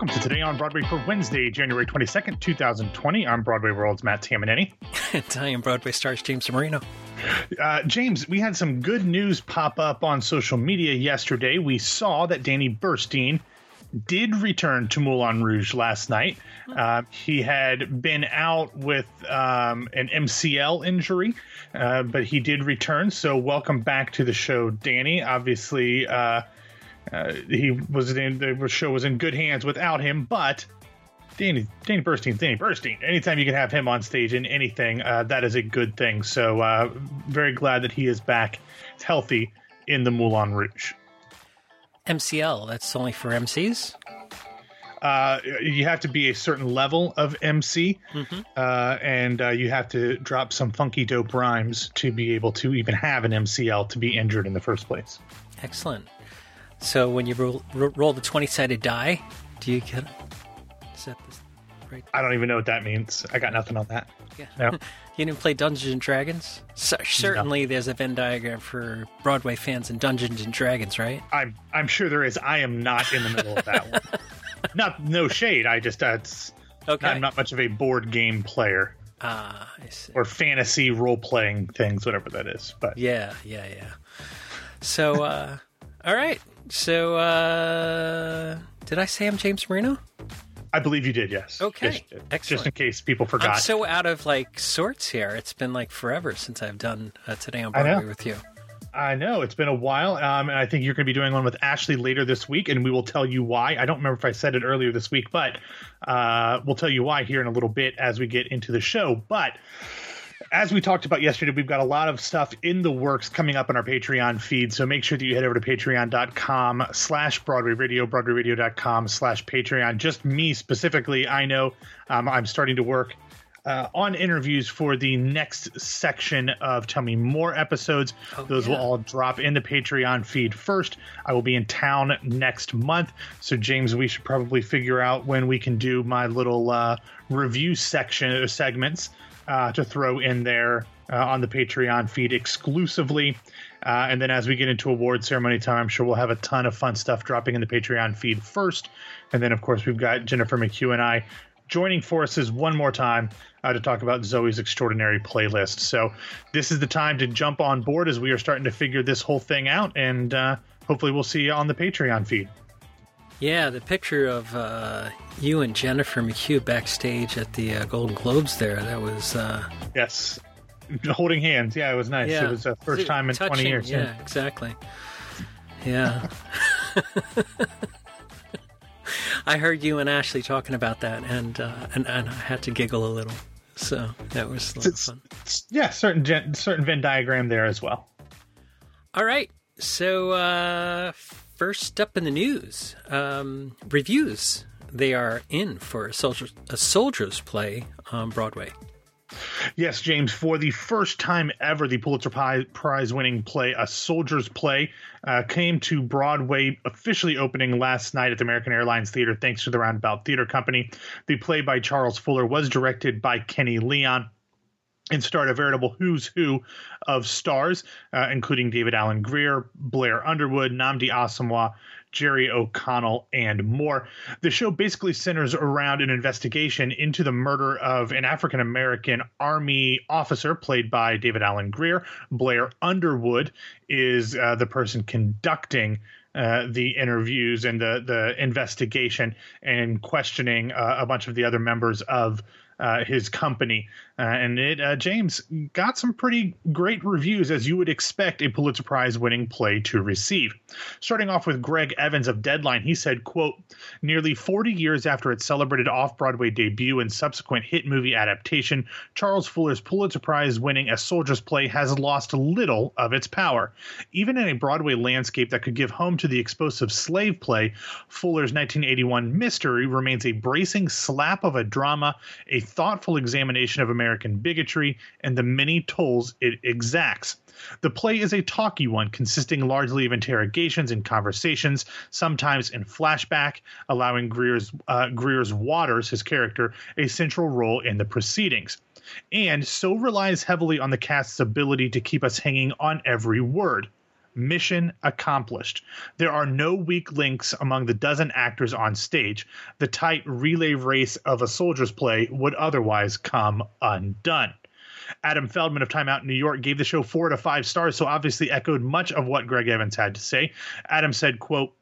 welcome to Today on Broadway for Wednesday, January 22nd, 2020. I'm Broadway World's Matt Tamanini. and I am Broadway stars James Marino. Uh, James, we had some good news pop up on social media yesterday. We saw that Danny Burstein did return to Moulin Rouge last night. Uh, he had been out with um, an MCL injury, uh, but he did return. So, welcome back to the show, Danny. Obviously, uh, he was in the show was in good hands without him, but Danny Danny Burstein, Danny Burstein. Anytime you can have him on stage in anything, uh, that is a good thing. So, uh, very glad that he is back, healthy in the Moulin Rouge. MCL, that's only for MCs? Uh, you have to be a certain level of MC, mm-hmm. uh, and uh, you have to drop some funky dope rhymes to be able to even have an MCL to be injured in the first place. Excellent. So when you roll, roll the 20 sided die, do you get set this right? I don't even know what that means. I got nothing on that. Yeah. No. you didn't play Dungeons and Dragons? So, certainly, no. there's a Venn diagram for Broadway fans and Dungeons and Dragons, right? I'm I'm sure there is. I am not in the middle of that one. Not no shade. I just that's uh, okay. I'm not much of a board game player. Ah, Or fantasy role playing things, whatever that is. But yeah, yeah, yeah. So, uh, all right. So, uh, did I say I'm James Marino? I believe you did, yes. Okay. Yes, Excellent. Just in case people forgot. I'm so out of like sorts here. It's been like forever since I've done uh, Today on Broadway with you. I know it's been a while, um, and I think you're going to be doing one with Ashley later this week, and we will tell you why. I don't remember if I said it earlier this week, but uh, we'll tell you why here in a little bit as we get into the show. But as we talked about yesterday, we've got a lot of stuff in the works coming up on our Patreon feed. So make sure that you head over to patreon.com slash Broadway Radio, broadwayradio.com slash Patreon. Just me specifically, I know um, I'm starting to work uh, on interviews for the next section of Tell Me More episodes. Oh, Those yeah. will all drop in the Patreon feed first. I will be in town next month. So, James, we should probably figure out when we can do my little uh, review section or segments uh, to throw in there uh, on the Patreon feed exclusively. Uh, and then as we get into award ceremony time, I'm sure we'll have a ton of fun stuff dropping in the Patreon feed first. And then, of course, we've got Jennifer McHugh and I joining forces one more time uh, to talk about Zoe's extraordinary playlist. So this is the time to jump on board as we are starting to figure this whole thing out, and uh, hopefully we'll see you on the Patreon feed. Yeah, the picture of uh, you and Jennifer McHugh backstage at the uh, Golden Globes there, that was. Uh, yes. Holding hands. Yeah, it was nice. Yeah. It was the first time in Touching, 20 years. Yeah, yeah. exactly. Yeah. I heard you and Ashley talking about that, and, uh, and, and I had to giggle a little. So that was a lot of fun. Yeah, certain gen- certain Venn diagram there as well. All right. So uh, first up in the news, um, reviews. They are in for a soldier's, a soldier's play on Broadway. Yes, James, for the first time ever, the Pulitzer Prize winning play, A Soldier's Play, uh, came to Broadway, officially opening last night at the American Airlines Theater, thanks to the Roundabout Theater Company. The play by Charles Fuller was directed by Kenny Leon and start a veritable who's who of stars, uh, including David Alan Grier, Blair Underwood, Nnamdi Asomugha, Jerry O'Connell, and more. The show basically centers around an investigation into the murder of an African American Army officer played by David Alan Grier. Blair Underwood is uh, the person conducting uh, the interviews and the the investigation and questioning uh, a bunch of the other members of uh, his company. Uh, and it, uh, James got some pretty great reviews, as you would expect a Pulitzer Prize winning play to receive. Starting off with Greg Evans of Deadline, he said, quote, nearly 40 years after its celebrated off-Broadway debut and subsequent hit movie adaptation, Charles Fuller's Pulitzer Prize winning A Soldier's Play has lost little of its power. Even in a Broadway landscape that could give home to the explosive slave play, Fuller's 1981 Mystery remains a bracing slap of a drama, a thoughtful examination of American bigotry and the many tolls it exacts. The play is a talky one, consisting largely of interrogations and conversations, sometimes in flashback, allowing Greer's, uh, Grier's Waters, his character, a central role in the proceedings. And so relies heavily on the cast's ability to keep us hanging on every word. Mission accomplished. There are no weak links among the dozen actors on stage. The tight relay race of a soldier's play would otherwise come undone. Adam Feldman of Time Out New York gave the show four to five stars, so obviously echoed much of what Greg Evans had to say. Adam said, quote,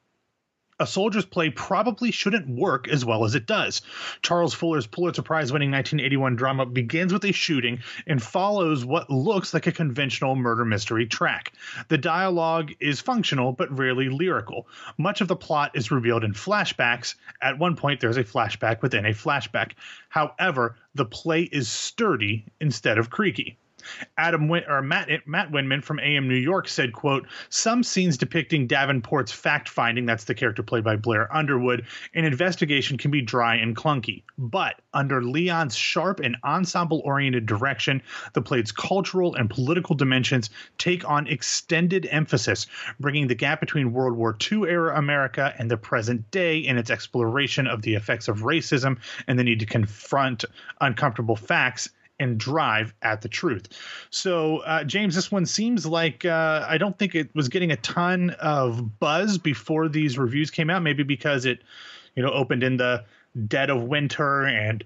a soldier's play probably shouldn't work as well as it does. Charles Fuller's Pulitzer Prize winning 1981 drama begins with a shooting and follows what looks like a conventional murder mystery track. The dialogue is functional but rarely lyrical. Much of the plot is revealed in flashbacks. At one point, there's a flashback within a flashback. However, the play is sturdy instead of creaky. Adam Win- or Matt Matt Windman from AM New York said, "quote Some scenes depicting Davenport's fact finding, that's the character played by Blair Underwood, an investigation can be dry and clunky. But under Leon's sharp and ensemble oriented direction, the play's cultural and political dimensions take on extended emphasis, bringing the gap between World War II era America and the present day in its exploration of the effects of racism and the need to confront uncomfortable facts." And drive at the truth. So, uh, James, this one seems like uh, I don't think it was getting a ton of buzz before these reviews came out. Maybe because it, you know, opened in the dead of winter and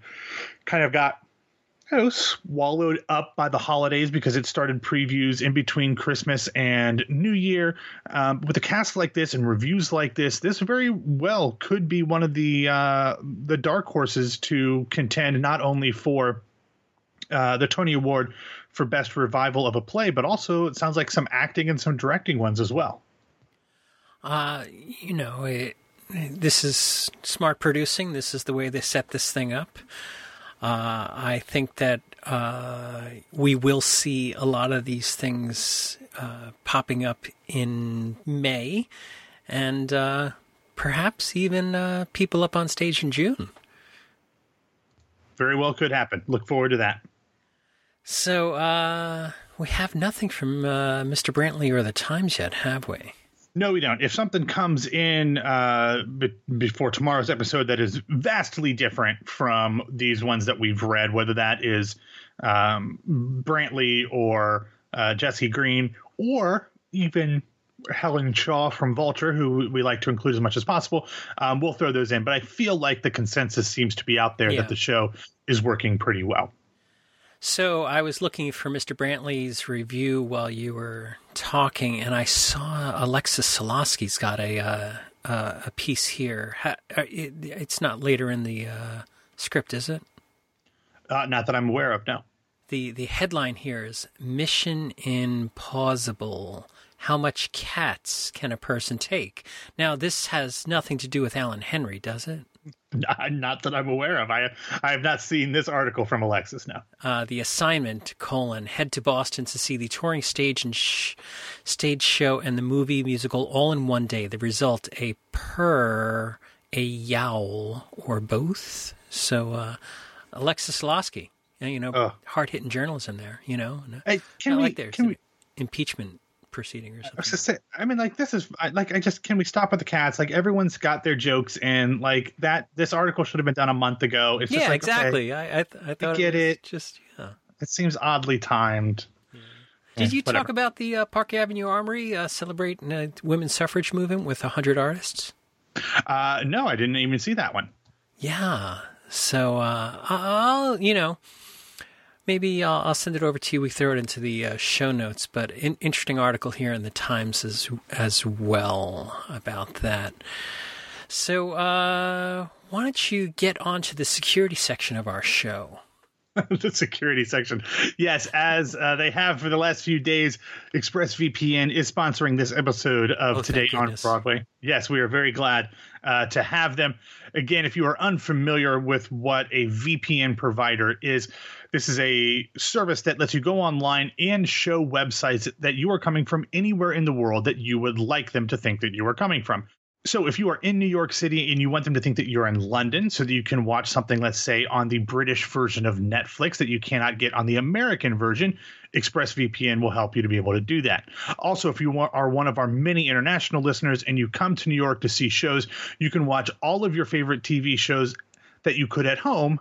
kind of got you know, swallowed up by the holidays because it started previews in between Christmas and New Year. Um, with a cast like this and reviews like this, this very well could be one of the uh, the dark horses to contend not only for uh, the Tony Award for Best Revival of a Play, but also it sounds like some acting and some directing ones as well. Uh, you know, it, this is smart producing. This is the way they set this thing up. Uh, I think that uh, we will see a lot of these things uh, popping up in May, and uh, perhaps even uh, people up on stage in June. Very well could happen. Look forward to that. So uh, we have nothing from uh, Mr. Brantley or the Times yet, have we? No, we don't. If something comes in uh, be- before tomorrow's episode that is vastly different from these ones that we've read, whether that is um, Brantley or uh, Jesse Green or even Helen Shaw from Vulture, who we like to include as much as possible, um, we'll throw those in. But I feel like the consensus seems to be out there yeah. that the show is working pretty well. So I was looking for Mr. Brantley's review while you were talking, and I saw Alexis Soloski's got a uh, uh, a piece here. Uh, it's not later in the uh, script, is it? Uh, not that I'm aware of. No. The the headline here is Mission Impossible. How much cats can a person take? Now, this has nothing to do with Alan Henry, does it? Not that I'm aware of. I I have not seen this article from Alexis. Now, uh, the assignment: colon head to Boston to see the touring stage and sh- stage show and the movie musical all in one day. The result: a purr, a yowl, or both. So, uh, Alexis Soloski, you know, hard hitting journalism there. You know, hey, can we, like their can we, impeachment proceeding or something. I was just say, I mean, like this is like I just can we stop with the cats? Like everyone's got their jokes, and like that. This article should have been done a month ago. It's yeah, just like, exactly. Okay, I I, th- I thought I get it, it. Just yeah, it seems oddly timed. Yeah. Did you talk about the uh, Park Avenue Armory uh, celebrating uh, women's suffrage movement with hundred artists? Uh, no, I didn't even see that one. Yeah, so uh, I'll you know maybe I'll, I'll, send it over to you. We throw it into the uh, show notes, but in, interesting article here in the Times as as well about that. So uh, why don't you get onto the security section of our show? the security section. Yes, as uh, they have for the last few days, ExpressVPN is sponsoring this episode of oh, Today on Broadway. Yes, we are very glad uh, to have them. Again, if you are unfamiliar with what a VPN provider is, this is a service that lets you go online and show websites that you are coming from anywhere in the world that you would like them to think that you are coming from. So if you are in New York City and you want them to think that you're in London so that you can watch something, let's say, on the British version of Netflix that you cannot get on the American version, ExpressVPN will help you to be able to do that. Also, if you are one of our many international listeners and you come to New York to see shows, you can watch all of your favorite TV shows that you could at home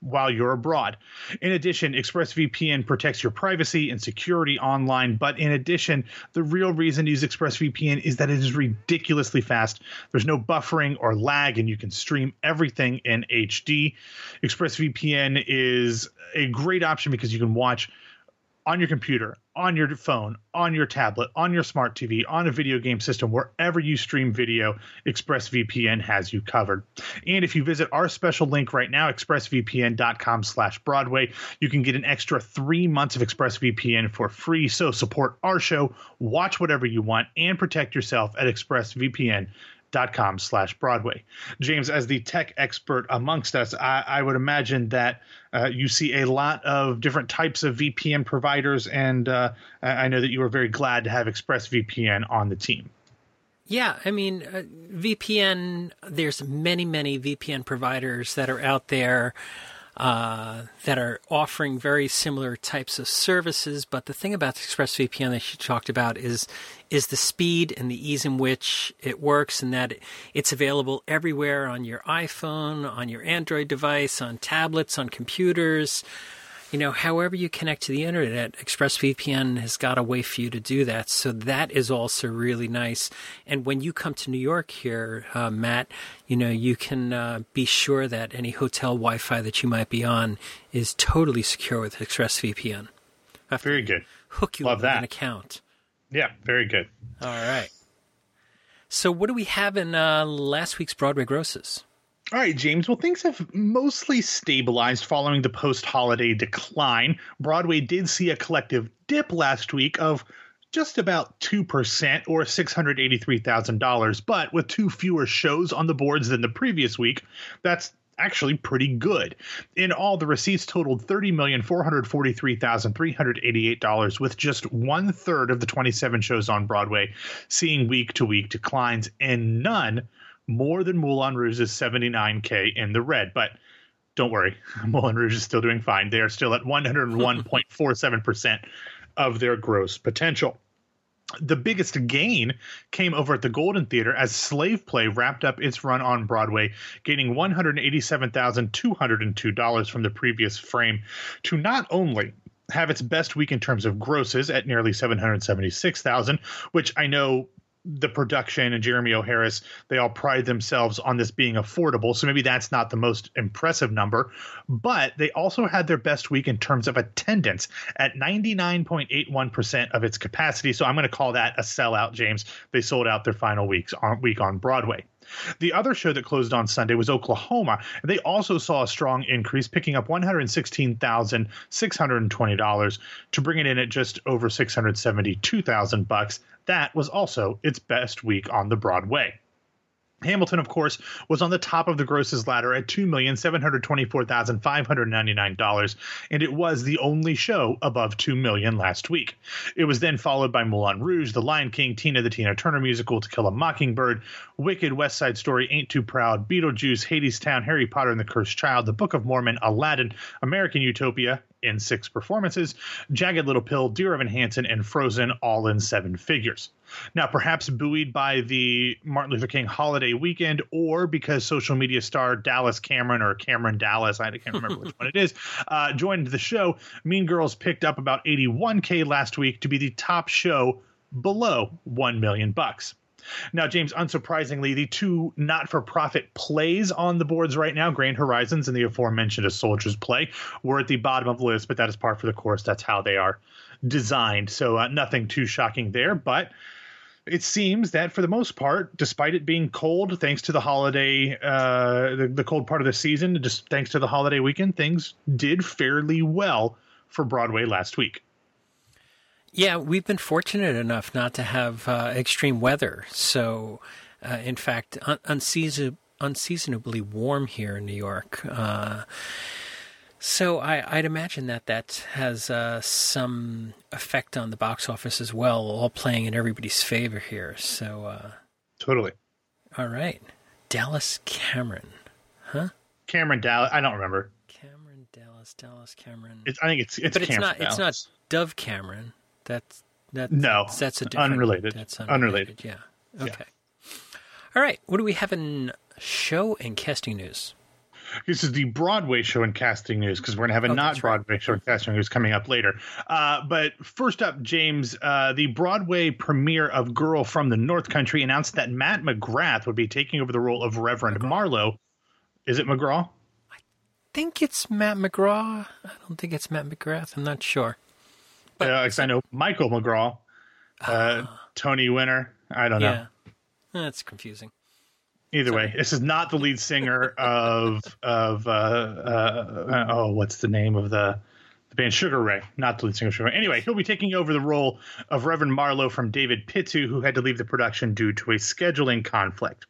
while you're abroad. In addition, ExpressVPN protects your privacy and security online. But in addition, the real reason to use ExpressVPN is that it is ridiculously fast. There's no buffering or lag, and you can stream everything in HD. ExpressVPN is a great option because you can watch on your computer, on your phone, on your tablet, on your smart TV, on a video game system, wherever you stream video, ExpressVPN has you covered. And if you visit our special link right now, expressvpn.com slash Broadway, you can get an extra three months of ExpressVPN for free. So support our show, watch whatever you want, and protect yourself at ExpressVPN com slash broadway. James as the tech expert amongst us i, I would imagine that uh, you see a lot of different types of vpn providers and uh, i know that you were very glad to have expressvpn on the team. Yeah, I mean, uh, VPN, there's many, many VPN providers that are out there uh, that are offering very similar types of services. But the thing about ExpressVPN that you talked about is is the speed and the ease in which it works, and that it's available everywhere on your iPhone, on your Android device, on tablets, on computers you know, however you connect to the internet, ExpressVPN has got a way for you to do that. So that is also really nice. And when you come to New York here, uh, Matt, you know, you can uh, be sure that any hotel Wi Fi that you might be on is totally secure with ExpressVPN. Very good. Hook you Love up that. an account. Yeah, very good. All right. So, what do we have in uh, last week's Broadway grosses? All right, James. Well, things have mostly stabilized following the post holiday decline. Broadway did see a collective dip last week of just about 2% or $683,000, but with two fewer shows on the boards than the previous week, that's actually pretty good. In all, the receipts totaled $30,443,388, with just one third of the 27 shows on Broadway seeing week to week declines, and none more than Moulin Rouge's 79K in the red. But don't worry, Moulin Rouge is still doing fine. They are still at 101.47% of their gross potential. The biggest gain came over at the Golden Theater as Slave Play wrapped up its run on Broadway, gaining $187,202 from the previous frame to not only have its best week in terms of grosses at nearly 776,000, which I know the production and Jeremy O. Harris, they all pride themselves on this being affordable. So maybe that's not the most impressive number, but they also had their best week in terms of attendance at 99.81% of its capacity. So I'm going to call that a sellout, James. They sold out their final weeks on week on Broadway. The other show that closed on Sunday was Oklahoma. and They also saw a strong increase, picking up $116,620 to bring it in at just over 672,000 bucks. That was also its best week on the Broadway. Hamilton, of course, was on the top of the grosses ladder at $2,724,599, and it was the only show above 2 million last week. It was then followed by Moulin Rouge, The Lion King, Tina the Tina Turner musical, To Kill a Mockingbird, Wicked, West Side Story, Ain't Too Proud, Beetlejuice, Hadestown, Harry Potter and the Cursed Child, The Book of Mormon, Aladdin, American Utopia, in six performances, Jagged Little Pill, Dear Evan Hansen, and Frozen all in seven figures. Now, perhaps buoyed by the Martin Luther King holiday weekend, or because social media star Dallas Cameron or Cameron Dallas, I can't remember which one it is, uh, joined the show, Mean Girls picked up about 81k last week to be the top show below 1 million bucks. Now, James, unsurprisingly, the two not for profit plays on the boards right now, Grand Horizons and the aforementioned A Soldier's Play, were at the bottom of the list, but that is par for the course. That's how they are designed. So, uh, nothing too shocking there. But it seems that for the most part, despite it being cold, thanks to the holiday, uh, the, the cold part of the season, just thanks to the holiday weekend, things did fairly well for Broadway last week. Yeah, we've been fortunate enough not to have uh, extreme weather. So, uh, in fact, un- unseason- unseasonably warm here in New York. Uh, so I, would imagine that that has uh, some effect on the box office as well, all playing in everybody's favor here. So uh, totally. All right, Dallas Cameron, huh? Cameron Dallas. I don't remember. Cameron Dallas, Dallas Cameron. It's, I think it's it's but it's Cameron not Dallas. it's not Dove Cameron. That's that. No, that's, a different. unrelated. That's unrelated. Unrelated. Yeah. Okay. All right. What do we have in show and casting news? This is the Broadway show and casting news because we're going to have a Oh, not that's right. Broadway show and casting news coming up later. Uh, but first up, James, uh, the Broadway premiere of Girl from the North Country announced that Matt McGrath would be taking over the role of Reverend Marlowe. Is it McGraw? I think it's Matt McGraw. I don't think it's Matt McGrath. I'm not sure. But, uh, I know Michael McGraw, uh, Tony Winner. I don't know. Yeah, that's confusing. Either way, this is not the lead singer of of uh, uh, oh, what's the name of the the band Sugar Ray? Not the lead singer Sugar Ray. Anyway, he'll be taking over the role of Reverend Marlowe from David Pittu, who had to leave the production due to a scheduling conflict.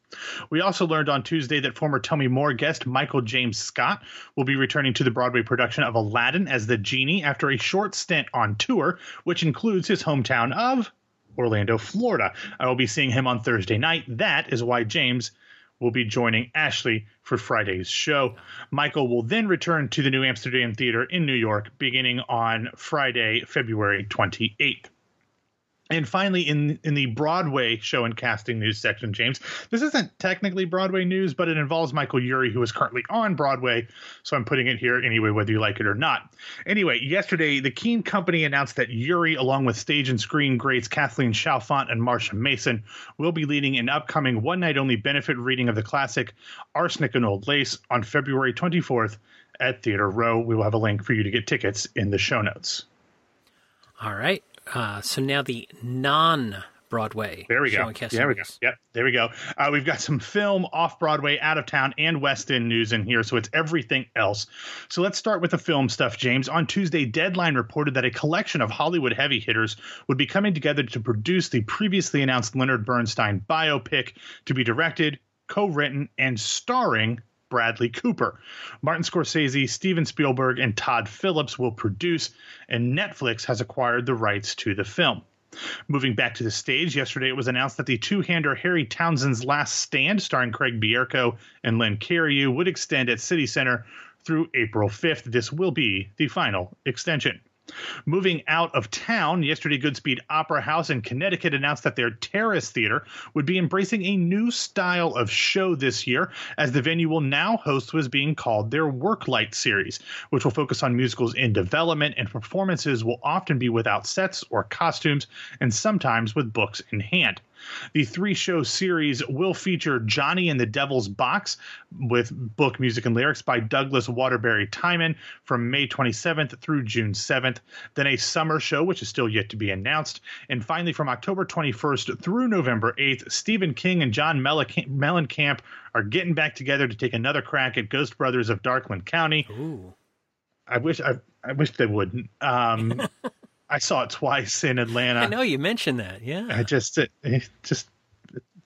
We also learned on Tuesday that former Tell Me More guest Michael James Scott will be returning to the Broadway production of Aladdin as the genie after a short stint on tour, which includes his hometown of Orlando, Florida. I will be seeing him on Thursday night. That is why James will be joining Ashley for Friday's show. Michael will then return to the New Amsterdam Theater in New York beginning on Friday, February 28th. And finally, in in the Broadway show and casting news section, James, this isn't technically Broadway news, but it involves Michael Urie, who is currently on Broadway. So I'm putting it here anyway, whether you like it or not. Anyway, yesterday, the Keen Company announced that Urie, along with stage and screen greats Kathleen Chalfant and Marsha Mason, will be leading an upcoming one night only benefit reading of the classic Arsenic and Old Lace on February 24th at Theater Row. We will have a link for you to get tickets in the show notes. All right. Uh, so now the non Broadway. There we go. There we go. Yep. There we go. Uh, we've got some film, off Broadway, out of town, and West End news in here. So it's everything else. So let's start with the film stuff, James. On Tuesday, Deadline reported that a collection of Hollywood heavy hitters would be coming together to produce the previously announced Leonard Bernstein biopic to be directed, co written, and starring Bradley Cooper. Martin Scorsese, Steven Spielberg, and Todd Phillips will produce, and Netflix has acquired the rights to the film. Moving back to the stage, yesterday it was announced that the two-hander Harry Townsend's Last Stand, starring Craig Bierko and Len Cariou, would extend at City Center through April 5th. This will be the final extension. Moving out of town, yesterday Goodspeed Opera House in Connecticut announced that their Terrace Theater would be embracing a new style of show this year, as the venue will now host what is being called their Worklight series, which will focus on musicals in development and performances will often be without sets or costumes, and sometimes with books in hand. The three show series will feature Johnny and the Devil's Box with book, music, and lyrics by Douglas Waterbury Timon from May 27th through June 7th. Then a summer show, which is still yet to be announced. And finally, from October 21st through November 8th, Stephen King and John Mellencamp are getting back together to take another crack at Ghost Brothers of Darkland County. Ooh. I wish I, I wish they wouldn't. Um, I saw it twice in Atlanta. I know you mentioned that. Yeah. I just it, it just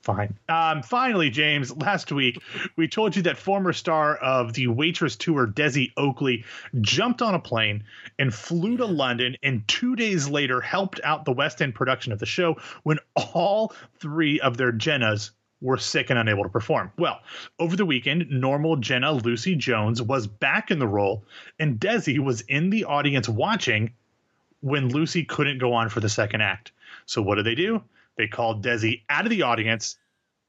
fine. Um, finally, James, last week we told you that former star of the Waitress tour, Desi Oakley, jumped on a plane and flew to London, and two days later helped out the West End production of the show when all three of their Jennas were sick and unable to perform. Well, over the weekend, normal Jenna Lucy Jones was back in the role, and Desi was in the audience watching when Lucy couldn't go on for the second act. So what did they do? They called Desi out of the audience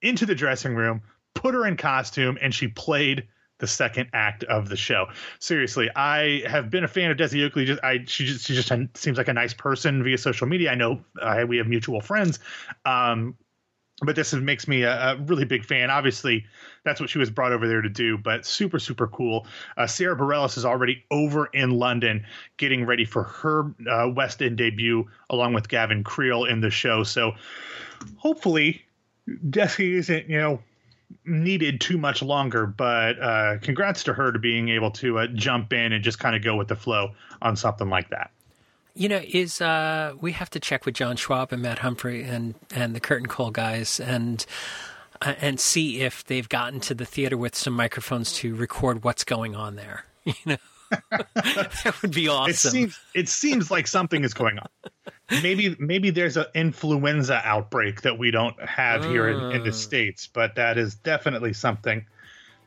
into the dressing room, put her in costume, and she played the second act of the show. Seriously, I have been a fan of Desi Oakley. Just, I she just she just seems like a nice person via social media. I know we have mutual friends. Um, but this makes me a, a really big fan. Obviously, that's what she was brought over there to do. But super, super cool. Uh, Sara Bareilles is already over in London, getting ready for her uh, West End debut, along with Gavin Creel in the show. So hopefully, Desi isn't you know needed too much longer. But uh, congrats to her to being able to uh, jump in and just kind of go with the flow on something like that. You know, is uh, we have to check with John Schwab and Matt Humphrey and and the Curtain Call guys and and see if they've gotten to the theater with some microphones to record what's going on there. You know, that would be awesome. It seems it seems like something is going on. Maybe maybe there's an influenza outbreak that we don't have here in, in the states, but that is definitely something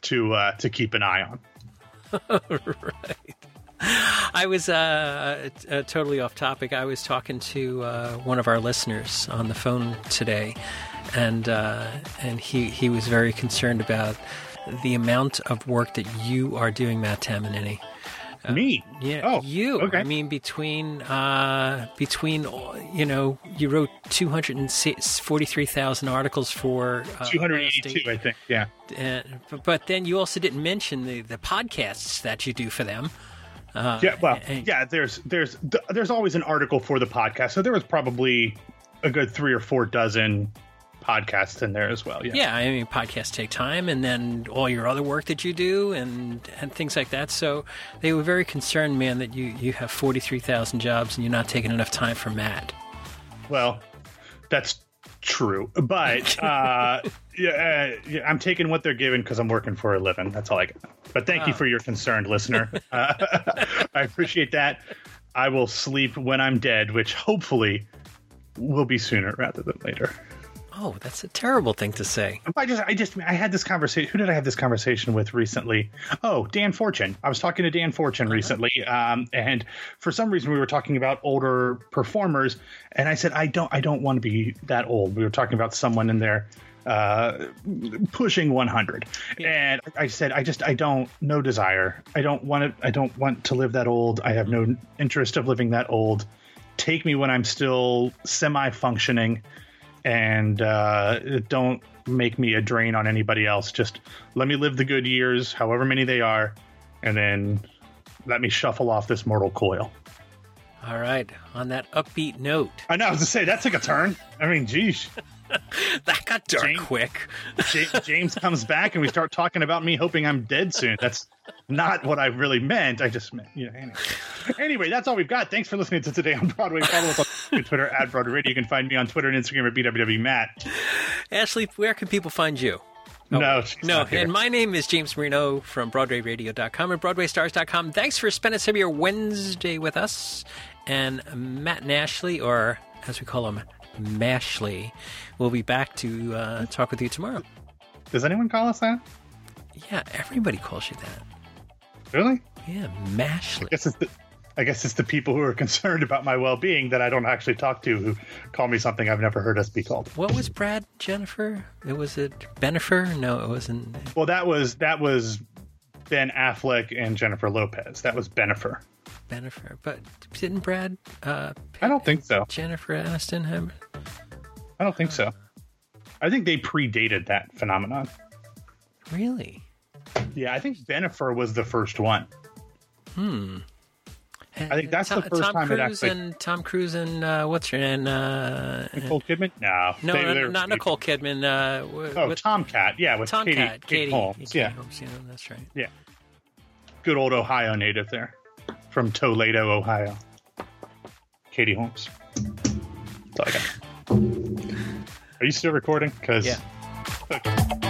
to uh, to keep an eye on. I was uh, uh, totally off topic. I was talking to uh, one of our listeners on the phone today, and uh, and he he was very concerned about the amount of work that you are doing, Matt Tamanini. Me? Yeah, Oh, you. okay. I mean, between uh, between you know, you wrote two hundred and forty-three thousand articles for uh, Two hundred eighty-two. I think. Yeah. But, but then you also didn't mention the, the podcasts that you do for them. Uh, Yeah, well, and- yeah. There's there's there's always an article for the podcast, so there was probably a good three or four dozen podcasts in there as well. Yeah. Yeah, I mean, podcasts take time, and then all your other work that you do, and and things like that. So they were very concerned, man, that you you have forty three thousand jobs and you're not taking enough time for Matt. Well, that's true, but uh, yeah, uh, yeah, I'm taking what they're giving because I'm working for a living. That's all I got. But thank you for your concerned listener. Uh, I appreciate that. I will sleep when I'm dead, which hopefully will be sooner rather than later. Oh, that's a terrible thing to say. I just, I just, I had this conversation. Who did I have this conversation with recently? Oh, Dan Fortune. I was talking to Dan Fortune recently, um, and for some reason we were talking about older performers, and I said I don't, I don't want to be that old. We were talking about someone in there uh, pushing 100, and I said I just, I don't, no desire. I don't want to, I don't want to live that old. I have no interest of living that old. Take me when I'm still semi-functioning and uh, don't make me a drain on anybody else. Just let me live the good years, however many they are, and then let me shuffle off this mortal coil. All right, on that upbeat note, I know, I was to say that took a turn. I mean, geez, that got dark Jane- quick. Ja- James comes back and we start talking about me hoping I'm dead soon. That's not what I really meant. I just meant, you know. Anyway, anyway that's all we've got. Thanks for listening to today on Broadway. Follow us on Twitter at Broadway Radio. You can find me on Twitter and Instagram at BWW Matt. Ashley, where can people find you? no, she's No, here. and my name is James Marino from BroadwayRadio.com and BroadwayStars.com. Thanks for spending some of your Wednesday with us. And Matt Nashley, or as we call him, Mashley, We'll be back to uh, talk with you tomorrow. Does anyone call us that? Yeah, everybody calls you that. Really? Yeah, Mashley. I guess it's the, I guess it's the people who are concerned about my well-being that I don't actually talk to who call me something I've never heard us be called. What was Brad Jennifer? It was it Bennifer? No, it wasn't. Well, that was that was Ben Affleck and Jennifer Lopez. That was Bennifer. Bennifer. But didn't Brad uh, I don't think so. Jennifer Aniston have? I don't think so. I think they predated that phenomenon. Really? Yeah, I think Bennifer was the first one. Hmm. I think that's the Tom, first Tom time it Cruise actually- and Tom Cruise and uh, what's her name? uh, Nicole Kidman? No, no, They- no, not Nicole Kidman. Uh, w- Oh, with Tomcat. Yeah, with Tom Katie, Cat, Katie Katie Holmes. Katie Yeah, Holmes, yeah, that's right. yeah. Good old Ohio native there, from Toledo, Ohio. Katie Holmes. That's all I got. Are you still recording? Because Yeah. Okay.